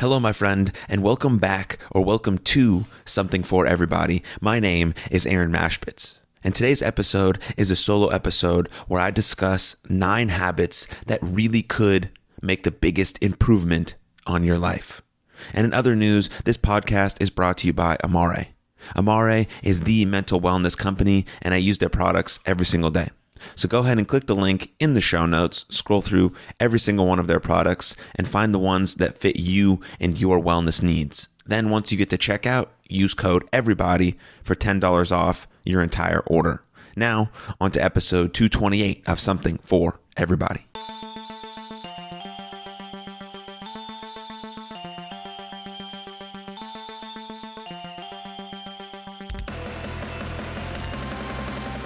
Hello, my friend, and welcome back or welcome to Something for Everybody. My name is Aaron Machbitz, and today's episode is a solo episode where I discuss nine habits that really could make the biggest improvement on your life. And in other news, this podcast is brought to you by Amare. Amare is the mental wellness company, and I use their products every single day. So go ahead and click the link in the show notes, scroll through every single one of their products, and find the ones that fit you and your wellness needs. Then, once you get to checkout, use code EVERYBODY for $10 off your entire order. Now, on to episode 228 of Something for Everybody.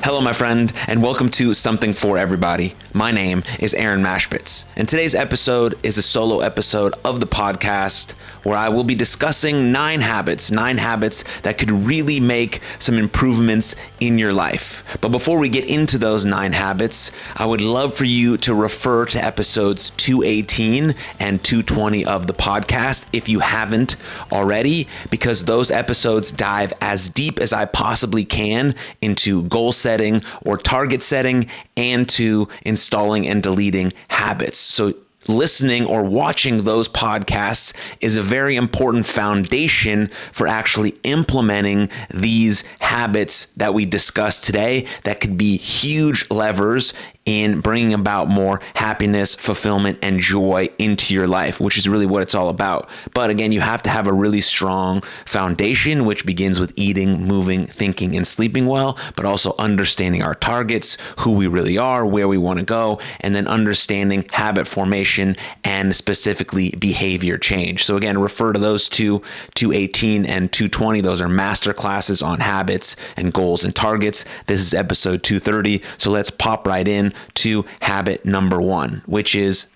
Hello, my friend, and welcome to Something for Everybody. My name is Aaron Machbitz, and today's episode is a solo episode of the podcast where I will be discussing nine habits, nine habits that could really make some improvements in your life. But before we get into those nine habits, I would love for you to refer to episodes 218 and 220 of the podcast if you haven't already, because those episodes dive as deep as I possibly can into goal setting or target setting and to installing and deleting habits. So listening or watching those podcasts is a very important foundation for actually implementing these habits that we discussed today that could be huge levers in bringing about more happiness, fulfillment, and joy into your life, which is really what it's all about. But again, you have to have a really strong foundation, which begins with eating, moving, thinking, and sleeping well, but also understanding our targets, who we really are, where we want to go, and then understanding habit formation and specifically behavior change. So again, refer to those two, 218 and 220. Those are master classes on habits and goals and targets. This is episode 230. So let's pop right in to habit number one, which is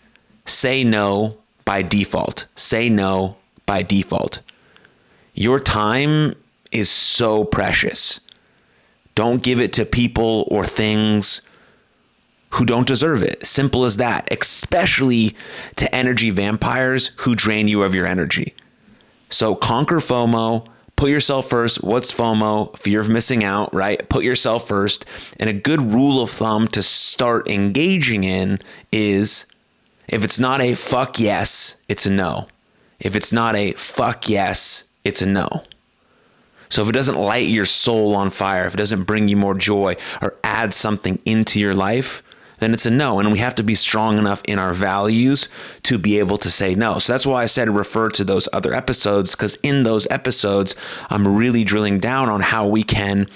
say no by default. Say no by default. Your time is so precious. Don't give it to people or things who don't deserve it. Simple as that, especially to energy vampires who drain you of your energy. So conquer FOMO put yourself first. What's FOMO? Fear of missing out, right? Put yourself first. And a good rule of thumb to start engaging in is if it's not a fuck yes, it's a no. If it's not a fuck yes, it's a no. So if it doesn't light your soul on fire, if it doesn't bring you more joy or add something into your life, then it's a no. And we have to be strong enough in our values to be able to say no. So that's why I said refer to those other episodes, because in those episodes, I'm really drilling down on how we can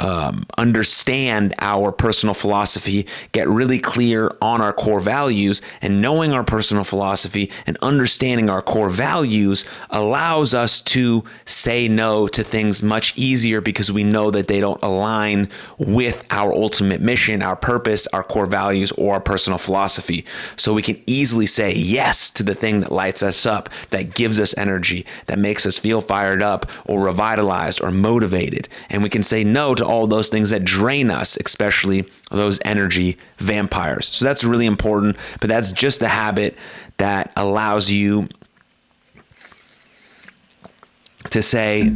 um, understand our personal philosophy, get really clear on our core values, and knowing our personal philosophy and understanding our core values allows us to say no to things much easier because we know that they don't align with our ultimate mission, our purpose, our core values, or our personal philosophy. So we can easily say yes to the thing that lights us up, that gives us energy, that makes us feel fired up or revitalized or motivated. And we can say no to all those things that drain us, especially those energy vampires. So that's really important, but that's just a habit that allows you to say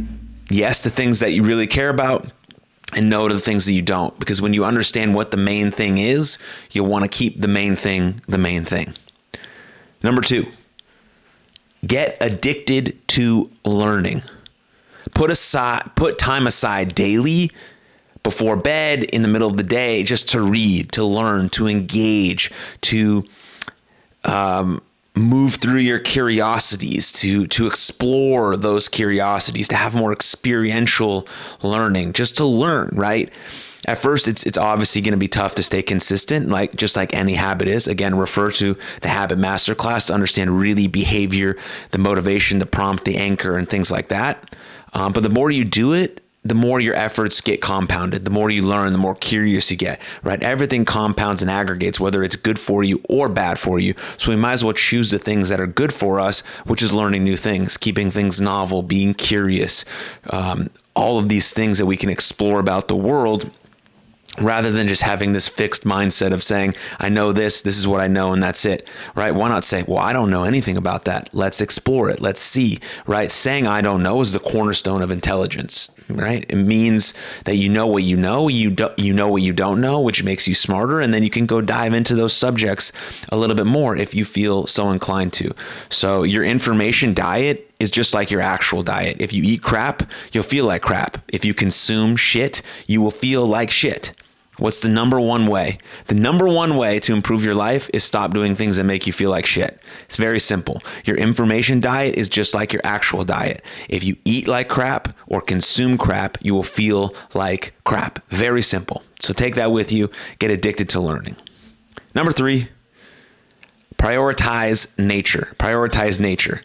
yes to things that you really care about and no to the things that you don't. Because when you understand what the main thing is, you'll want to keep the main thing the main thing. Number two, get addicted to learning. Put aside put time aside daily before bed, in the middle of the day, just to read, to learn, to engage, to um, move through your curiosities, to to explore those curiosities, to have more experiential learning, just to learn, right? At first, it's it's obviously going to be tough to stay consistent, like just like any habit is. Again, refer to the habit masterclass to understand really behavior, the motivation, the prompt, the anchor, and things like that. Um, but the more you do it, the more your efforts get compounded, the more you learn, the more curious you get, right? Everything compounds and aggregates, whether it's good for you or bad for you. So we might as well choose the things that are good for us, which is learning new things, keeping things novel, being curious, um, all of these things that we can explore about the world rather than just having this fixed mindset of saying, I know this, this is what I know, and that's it, right? Why not say, well, I don't know anything about that. Let's explore it. Let's see, right? Saying I don't know is the cornerstone of intelligence, right? It means that you know what you know, you do, you know what you don't know, which makes you smarter, and then you can go dive into those subjects a little bit more if you feel so inclined to. So your information diet is just like your actual diet. If you eat crap, you'll feel like crap. If you consume shit, you will feel like shit. What's the number one way? The number one way to improve your life is stop doing things that make you feel like shit. It's very simple. Your information diet is just like your actual diet. If you eat like crap or consume crap, you will feel like crap. Very simple. So take that with you. Get addicted to learning. Number three, prioritize nature. Prioritize nature.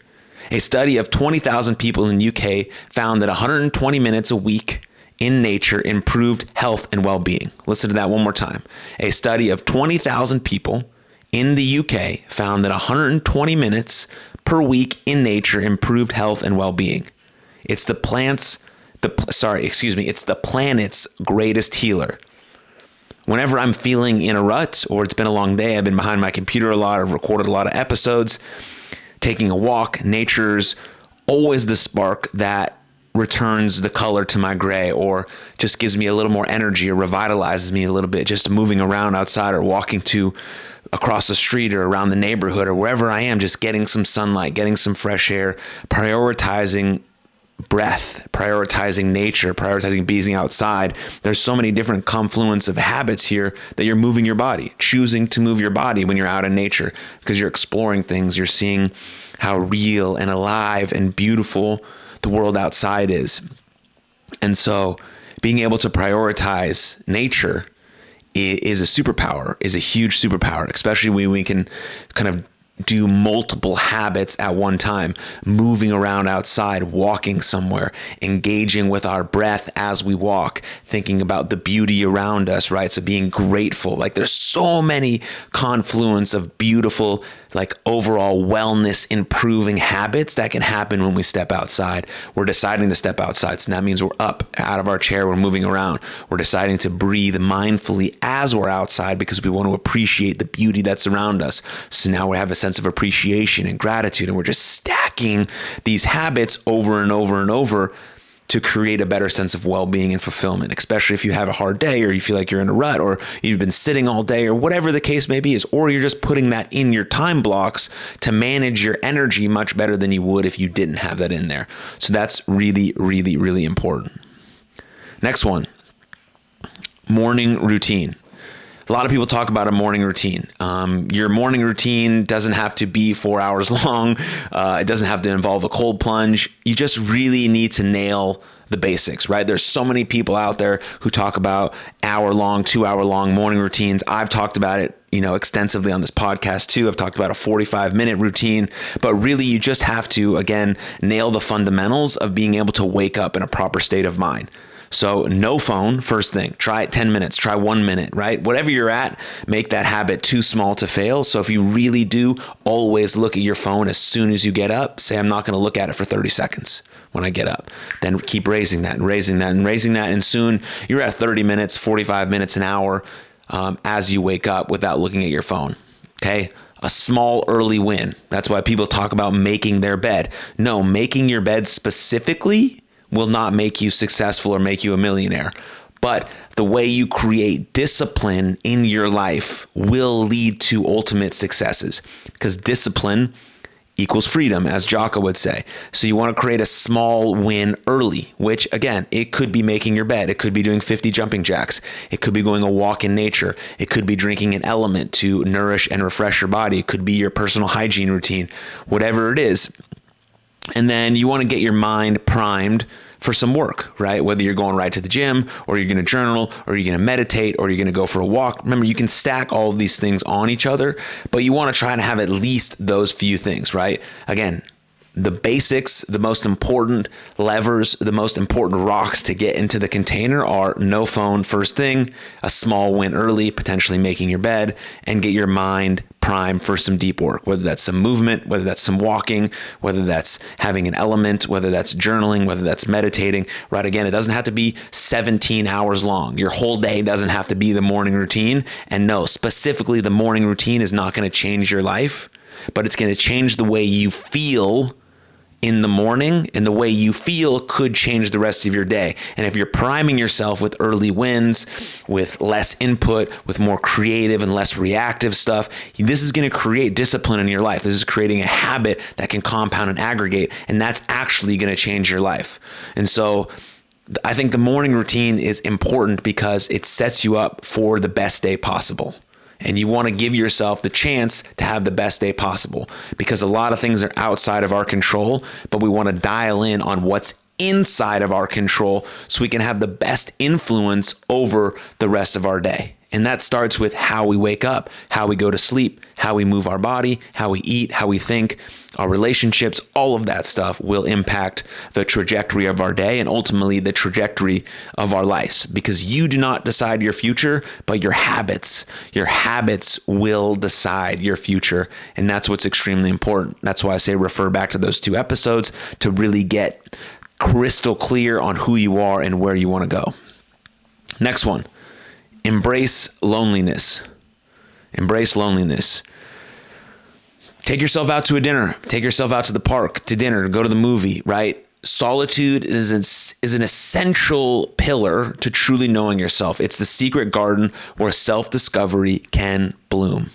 A study of 20,000 people in the UK found that 120 minutes a week in nature improved health and well being. Listen to that one more time. A study of 20,000 people in the UK found that 120 minutes per week in nature improved health and well being. It's the plant's, the, sorry, excuse me, it's the planet's greatest healer. Whenever I'm feeling in a rut or it's been a long day, I've been behind my computer a lot, I've recorded a lot of episodes, taking a walk, nature's always the spark that returns the color to my gray or just gives me a little more energy or revitalizes me a little bit. Just moving around outside or walking to across the street or around the neighborhood or wherever I am just getting some sunlight getting some fresh air prioritizing breath prioritizing nature prioritizing being outside. There's so many different confluence of habits here that you're moving your body choosing to move your body when you're out in nature because you're exploring things. You're seeing how real and alive and beautiful the world outside is. And so being able to prioritize nature is a superpower, is a huge superpower, especially when we can kind of do multiple habits at one time, moving around outside, walking somewhere, engaging with our breath as we walk, thinking about the beauty around us, right? So being grateful. Like there's so many confluence of beautiful, like overall wellness improving habits that can happen when we step outside. We're deciding to step outside. So that means we're up out of our chair, we're moving around. We're deciding to breathe mindfully as we're outside because we want to appreciate the beauty that's around us. So now we have a sense of appreciation and gratitude. And we're just stacking these habits over and over and over to create a better sense of well being and fulfillment, especially if you have a hard day or you feel like you're in a rut or you've been sitting all day or whatever the case may be, is, or you're just putting that in your time blocks to manage your energy much better than you would if you didn't have that in there. So that's really, really, really important. Next one morning routine a lot of people talk about a morning routine. Um, your morning routine doesn't have to be four hours long. Uh, it doesn't have to involve a cold plunge. You just really need to nail the basics, right? There's so many people out there who talk about hour long, two hour long morning routines. I've talked about it, you know, extensively on this podcast too. I've talked about a 45 minute routine, but really you just have to, again, nail the fundamentals of being able to wake up in a proper state of mind. So, no phone, first thing. Try it 10 minutes, try one minute, right? Whatever you're at, make that habit too small to fail. So, if you really do always look at your phone as soon as you get up, say, I'm not going to look at it for 30 seconds when I get up. Then keep raising that and raising that and raising that. And soon you're at 30 minutes, 45 minutes, an hour um, as you wake up without looking at your phone. Okay a small early win. That's why people talk about making their bed. No, making your bed specifically will not make you successful or make you a millionaire. But the way you create discipline in your life will lead to ultimate successes because discipline equals freedom, as Jocko would say. So you want to create a small win early, which again, it could be making your bed. It could be doing 50 jumping jacks. It could be going a walk in nature. It could be drinking an element to nourish and refresh your body. It could be your personal hygiene routine, whatever it is and then you want to get your mind primed for some work, right? Whether you're going right to the gym or you're going to journal or you're going to meditate or you're going to go for a walk. Remember, you can stack all of these things on each other, but you want to try to have at least those few things, right? Again, the basics, the most important levers, the most important rocks to get into the container are no phone first thing, a small win early, potentially making your bed, and get your mind prime for some deep work, whether that's some movement, whether that's some walking, whether that's having an element, whether that's journaling, whether that's meditating, right? Again, it doesn't have to be 17 hours long. Your whole day doesn't have to be the morning routine. And no, specifically, the morning routine is not going to change your life, but it's going to change the way you feel in the morning and the way you feel could change the rest of your day. And if you're priming yourself with early wins, with less input, with more creative and less reactive stuff, this is going to create discipline in your life. This is creating a habit that can compound and aggregate, and that's actually going to change your life. And so, I think the morning routine is important because it sets you up for the best day possible and you want to give yourself the chance to have the best day possible because a lot of things are outside of our control, but we want to dial in on what's inside of our control so we can have the best influence over the rest of our day. And that starts with how we wake up, how we go to sleep, how we move our body, how we eat, how we think, our relationships, all of that stuff will impact the trajectory of our day and ultimately the trajectory of our lives. Because you do not decide your future, but your habits. Your habits will decide your future. And that's what's extremely important. That's why I say refer back to those two episodes to really get crystal clear on who you are and where you want to go. Next one embrace loneliness. Embrace loneliness. Take yourself out to a dinner. Take yourself out to the park, to dinner, go to the movie, right? Solitude is an, is an essential pillar to truly knowing yourself. It's the secret garden where self discovery can bloom.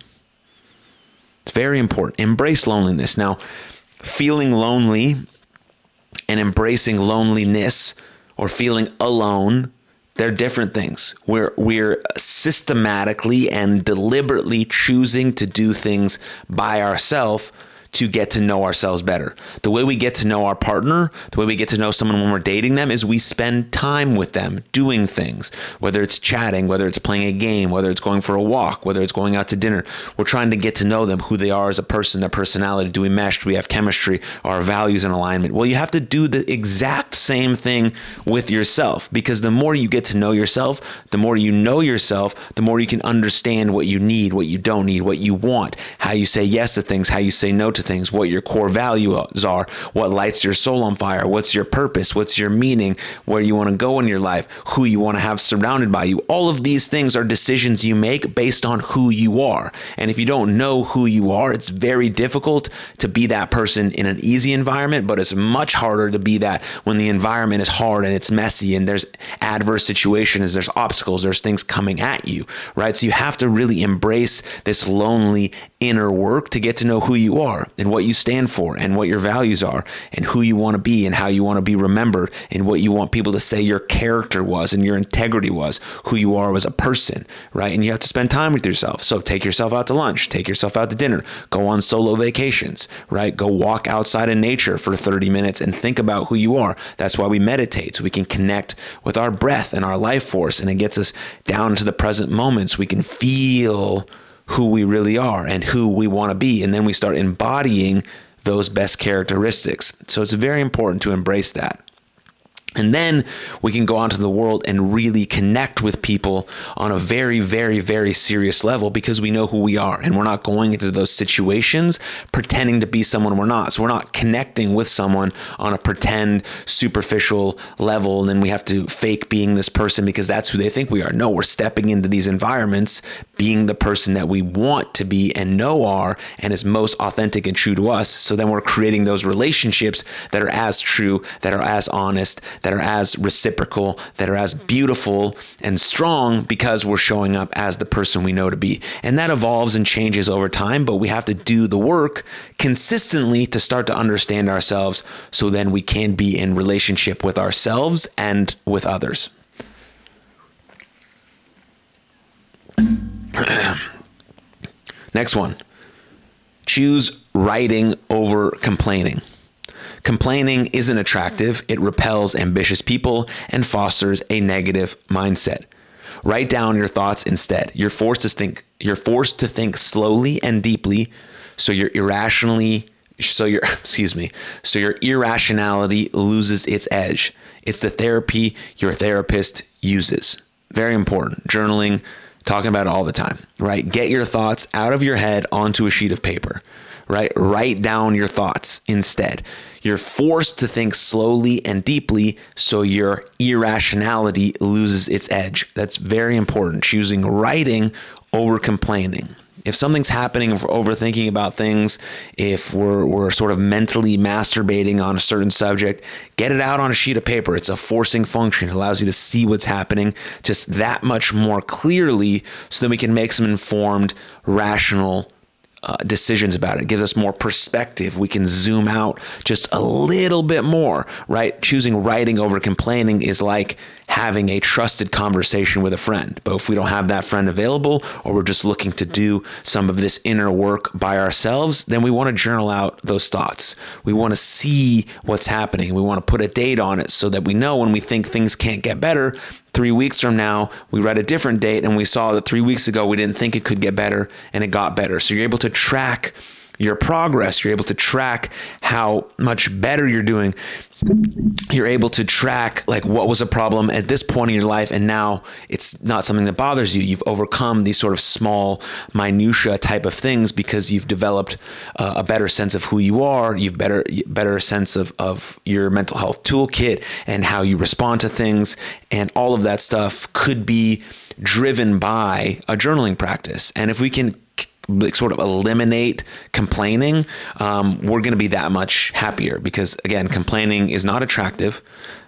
It's very important. Embrace loneliness. Now, feeling lonely and embracing loneliness or feeling alone they're different things. We're we're systematically and deliberately choosing to do things by ourselves to get to know ourselves better. The way we get to know our partner, the way we get to know someone when we're dating them is we spend time with them doing things, whether it's chatting, whether it's playing a game, whether it's going for a walk, whether it's going out to dinner. We're trying to get to know them, who they are as a person, their personality. Do we mesh? Do we have chemistry? Are our values in alignment? Well, you have to do the exact same thing with yourself because the more you get to know yourself, the more you know yourself, the more you can understand what you need, what you don't need, what you want, how you say yes to things, how you say no to things, what your core values are, what lights your soul on fire, what's your purpose, what's your meaning, where you want to go in your life, who you want to have surrounded by you. All of these things are decisions you make based on who you are. And if you don't know who you are, it's very difficult to be that person in an easy environment, but it's much harder to be that when the environment is hard and it's messy and there's adverse situations, there's obstacles, there's things coming at you, right? So you have to really embrace this lonely inner work to get to know who you are and what you stand for and what your values are and who you want to be and how you want to be remembered and what you want people to say your character was and your integrity was, who you are as a person, right? And you have to spend time with yourself. So take yourself out to lunch, take yourself out to dinner, go on solo vacations, right? Go walk outside in nature for 30 minutes and think about who you are. That's why we meditate so we can connect with our breath and our life force and it gets us down to the present moments. We can feel who we really are and who we want to be. And then we start embodying those best characteristics. So it's very important to embrace that. And then we can go out to the world and really connect with people on a very, very, very serious level because we know who we are and we're not going into those situations pretending to be someone we're not. So we're not connecting with someone on a pretend, superficial level. And then we have to fake being this person because that's who they think we are. No, we're stepping into these environments being the person that we want to be and know are and is most authentic and true to us. So then we're creating those relationships that are as true, that are as honest that are as reciprocal, that are as beautiful and strong because we're showing up as the person we know to be. And that evolves and changes over time, but we have to do the work consistently to start to understand ourselves so then we can be in relationship with ourselves and with others. Next one. Choose writing over complaining. Complaining isn't attractive, it repels ambitious people and fosters a negative mindset. Write down your thoughts instead. You're forced to think you're forced to think slowly and deeply so you're irrationally so your excuse me so your irrationality loses its edge it's the therapy your therapist uses very important journaling talking about it all the time, right? Get your thoughts out of your head onto a sheet of paper, right? Write down your thoughts instead. You're forced to think slowly and deeply so your irrationality loses its edge. That's very important. Choosing writing over complaining if something's happening, if we're overthinking about things, if we're, we're sort of mentally masturbating on a certain subject, get it out on a sheet of paper. It's a forcing function. It allows you to see what's happening just that much more clearly so that we can make some informed, rational uh, decisions about it. It gives us more perspective. We can zoom out just a little bit more, right? Choosing writing over complaining is like having a trusted conversation with a friend. But if we don't have that friend available, or we're just looking to do some of this inner work by ourselves, then we want to journal out those thoughts. We want to see what's happening. We want to put a date on it so that we know when we think things can't get better, three weeks from now, we write a different date and we saw that three weeks ago we didn't think it could get better and it got better. So you're able to track your progress. You're able to track how much better you're doing. You're able to track like what was a problem at this point in your life, and now it's not something that bothers you. You've overcome these sort of small minutia type of things because you've developed uh, a better sense of who you are. You've better better sense of of your mental health toolkit and how you respond to things, and all of that stuff could be driven by a journaling practice. And if we can like sort of eliminate complaining, um, we're going to be that much happier because again, complaining is not attractive.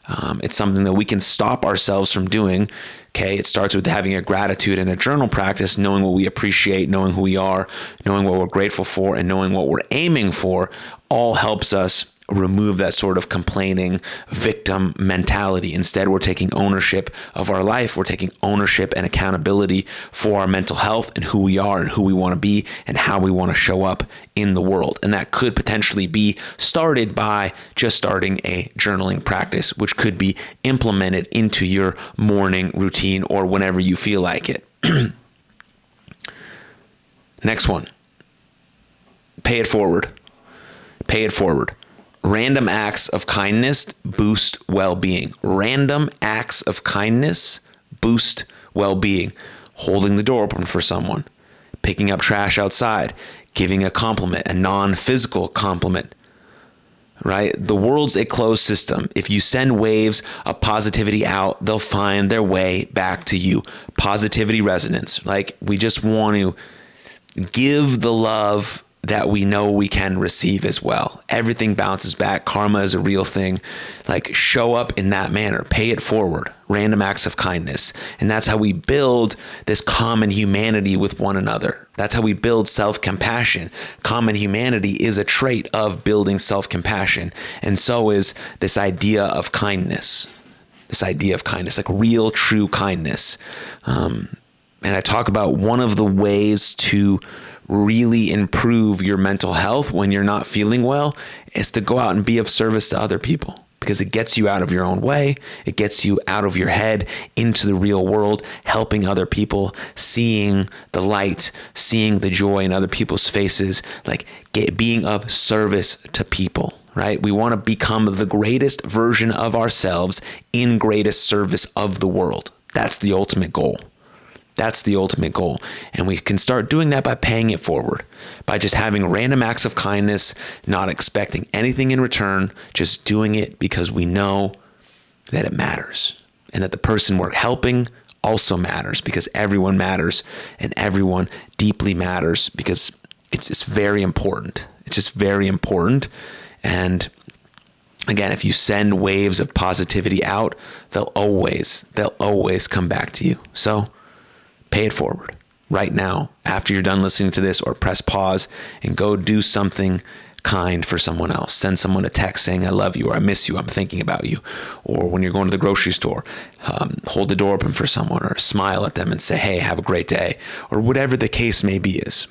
Um, it's something that we can stop ourselves from doing. Okay, it starts with having a gratitude and a journal practice, knowing what we appreciate, knowing who we are, knowing what we're grateful for, and knowing what we're aiming for. All helps us remove that sort of complaining victim mentality. Instead, we're taking ownership of our life. We're taking ownership and accountability for our mental health and who we are and who we want to be and how we want to show up in the world. And that could potentially be started by just starting a journaling practice, which could be implemented into your morning routine or whenever you feel like it. Next one pay it forward. Pay it forward. Random acts of kindness boost well being. Random acts of kindness boost well being. Holding the door open for someone, picking up trash outside, giving a compliment, a non physical compliment. Right? The world's a closed system. If you send waves of positivity out, they'll find their way back to you. Positivity resonance. Like we just want to give the love that we know we can receive as well. Everything bounces back. Karma is a real thing. Like show up in that manner, pay it forward, random acts of kindness. And that's how we build this common humanity with one another. That's how we build self compassion. Common humanity is a trait of building self compassion. And so is this idea of kindness. This idea of kindness, like real, true kindness. Um, and I talk about one of the ways to really improve your mental health when you're not feeling well is to go out and be of service to other people because it gets you out of your own way. It gets you out of your head into the real world, helping other people, seeing the light, seeing the joy in other people's faces, like get, being of service to people, right? We want to become the greatest version of ourselves in greatest service of the world. That's the ultimate goal. That's the ultimate goal. And we can start doing that by paying it forward, by just having random acts of kindness, not expecting anything in return, just doing it because we know that it matters and that the person we're helping also matters because everyone matters and everyone deeply matters because it's just very important. It's just very important. And again, if you send waves of positivity out, they'll always, they'll always come back to you. So, pay it forward right now after you're done listening to this or press pause and go do something kind for someone else. Send someone a text saying, I love you, or I miss you, I'm thinking about you. Or when you're going to the grocery store, um, hold the door open for someone or smile at them and say, hey, have a great day, or whatever the case may be is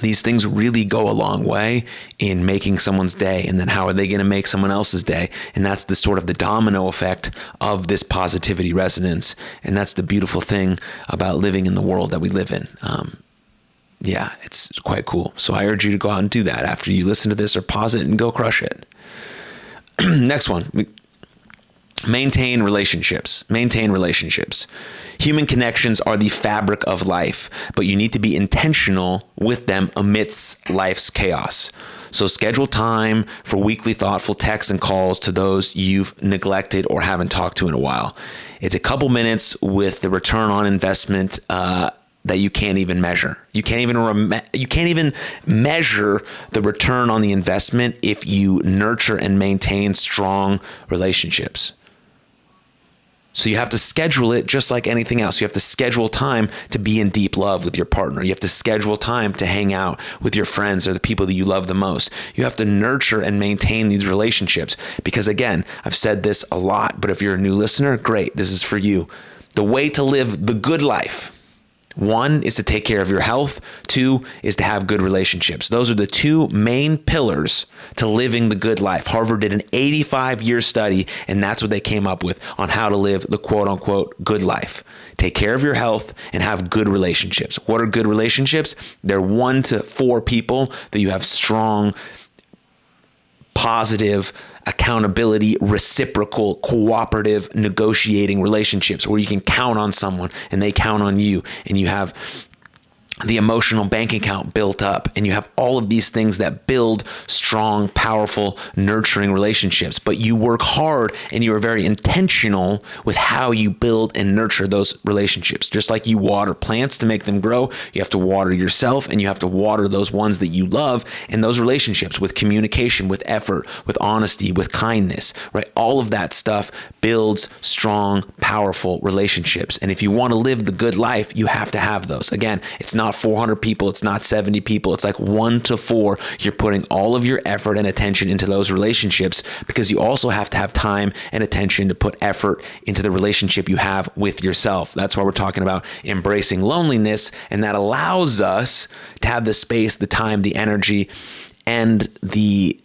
these things really go a long way in making someone's day and then how are they going to make someone else's day? And that's the sort of the domino effect of this positivity resonance and that's the beautiful thing about living in the world that we live in. Um, yeah it's quite cool. So i urge you to go out and do that after you listen to this or pause it and go crush it. Next one Maintain relationships. Maintain relationships. Human connections are the fabric of life, but you need to be intentional with them amidst life's chaos. So schedule time for weekly thoughtful texts and calls to those you've neglected or haven't talked to in a while. It's a couple minutes with the return on investment uh, that you can't even measure. You can't even rem- you can't even measure the return on the investment if you nurture and maintain strong relationships. So you have to schedule it just like anything else. You have to schedule time to be in deep love with your partner. You have to schedule time to hang out with your friends or the people that you love the most. You have to nurture and maintain these relationships because again, I've said this a lot, but if you're a new listener, great. This is for you. The way to live the good life one is to take care of your health. Two is to have good relationships. Those are the two main pillars to living the good life. Harvard did an 85 year study, and that's what they came up with on how to live the quote unquote good life. Take care of your health and have good relationships. What are good relationships? They're one to four people that you have strong, positive, accountability, reciprocal, cooperative, negotiating relationships where you can count on someone and they count on you and you have the emotional bank account built up and you have all of these things that build strong powerful nurturing relationships. But you work hard and you are very intentional with how you build and nurture those relationships. Just like you water plants to make them grow you have to water yourself and you have to water those ones that you love. And those relationships with communication with effort with honesty with kindness right? All of that stuff builds strong powerful relationships. And if you want to live the good life you have to have those. Again it's not not 400 people, it's not 70 people, it's like one to four. You're putting all of your effort and attention into those relationships because you also have to have time and attention to put effort into the relationship you have with yourself. That's why we're talking about embracing loneliness, and that allows us to have the space, the time, the energy, and the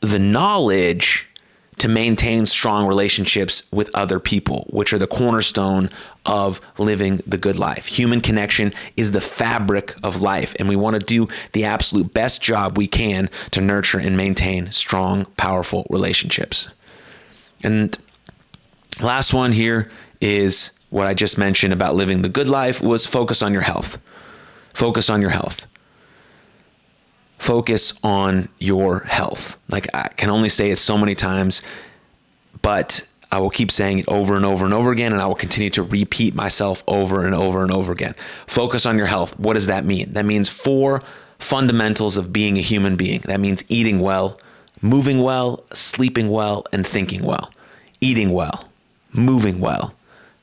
the knowledge to maintain strong relationships with other people, which are the cornerstone of living the good life. Human connection is the fabric of life, and we want to do the absolute best job we can to nurture and maintain strong, powerful relationships. And last one here is what I just mentioned about living the good life was focus on your health. Focus on your health focus on your health. Like I can only say it so many times, but I will keep saying it over and over and over again, and I will continue to repeat myself over and over and over again. Focus on your health. What does that mean? That means four fundamentals of being a human being. That means eating well, moving well, sleeping well, and thinking well. Eating well, moving well,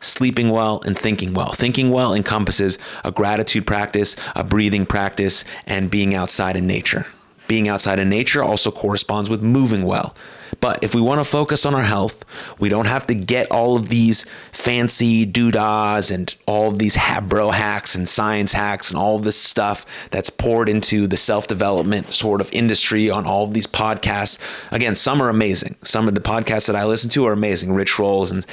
sleeping well, and thinking well. Thinking well encompasses a gratitude practice, a breathing practice, and being outside in nature. Being outside in nature also corresponds with moving well. But if we want to focus on our health, we don't have to get all of these fancy doodahs and all of these bro hacks and science hacks and all this stuff that's poured into the self development sort of industry on all of these podcasts. Again, some are amazing. Some of the podcasts that I listen to are amazing. Rich Roll's and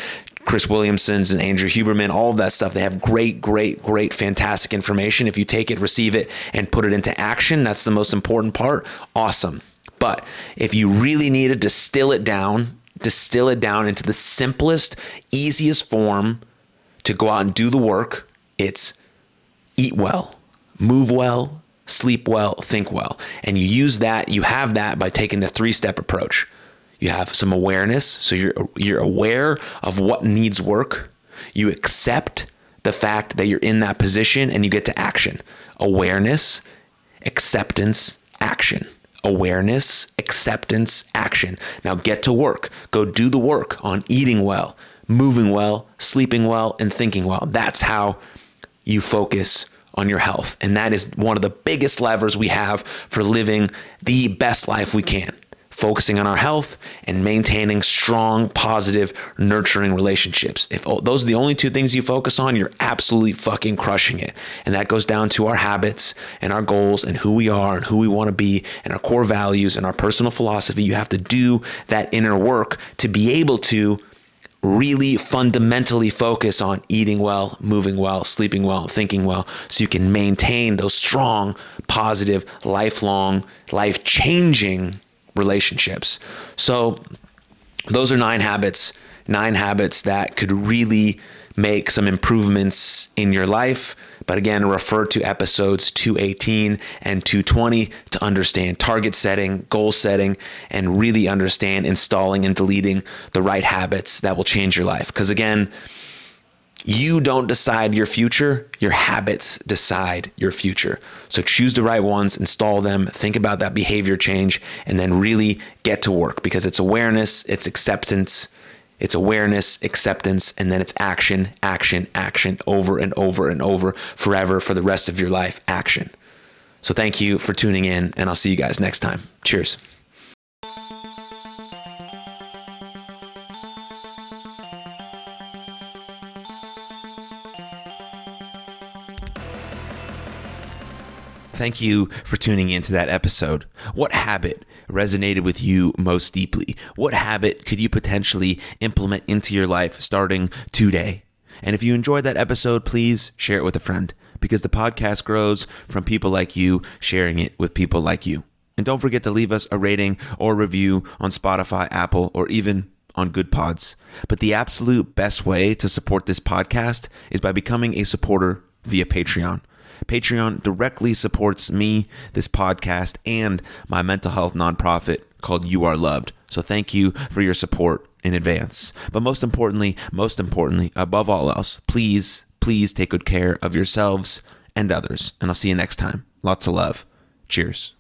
Chris Williamson's and Andrew Huberman, all of that stuff. They have great, great, great, fantastic information. If you take it, receive it, and put it into action, that's the most important part. Awesome. But if you really need to distill it down, distill it down into the simplest, easiest form to go out and do the work, it's eat well, move well, sleep well, think well. And you use that, you have that by taking the three step approach. You have some awareness, so you're you're aware of what needs work. You accept the fact that you're in that position and you get to action. Awareness, acceptance, action. Awareness, acceptance, action. Now get to work. Go do the work on eating well, moving well, sleeping well, and thinking well. That's how you focus on your health. And that is one of the biggest levers we have for living the best life we can focusing on our health and maintaining strong, positive, nurturing relationships. If those are the only two things you focus on, you're absolutely fucking crushing it. And that goes down to our habits and our goals and who we are and who we want to be and our core values and our personal philosophy. You have to do that inner work to be able to really fundamentally focus on eating well, moving well, sleeping well, thinking well, so you can maintain those strong, positive, lifelong, life changing relationships. So, those are nine habits. nine habits that could really make some improvements in your life. But again, refer to episodes 218 and 220 to understand target setting, goal setting, and really understand installing and deleting the right habits that will change your life. Because again, you don't decide your future, your habits decide your future. So choose the right ones, install them, think about that behavior change, and then really get to work because it's awareness, it's acceptance, it's awareness, acceptance, and then it's action, action, action over and over and over forever for the rest of your life. Action. So thank you for tuning in, and I'll see you guys next time. Cheers. Thank you for tuning into that episode. What habit resonated with you most deeply? What habit could you potentially implement into your life starting today? And if you enjoyed that episode, please share it with a friend because the podcast grows from people like you sharing it with people like you. And don't forget to leave us a rating or review on Spotify, Apple, or even on Goodpods. But the absolute best way to support this podcast is by becoming a supporter via Patreon. Patreon directly supports me, this podcast, and my mental health nonprofit called You Are Loved. So thank you for your support in advance. But most importantly, most importantly, above all else, please, please take good care of yourselves and others. And I'll see you next time. Lots of love. Cheers.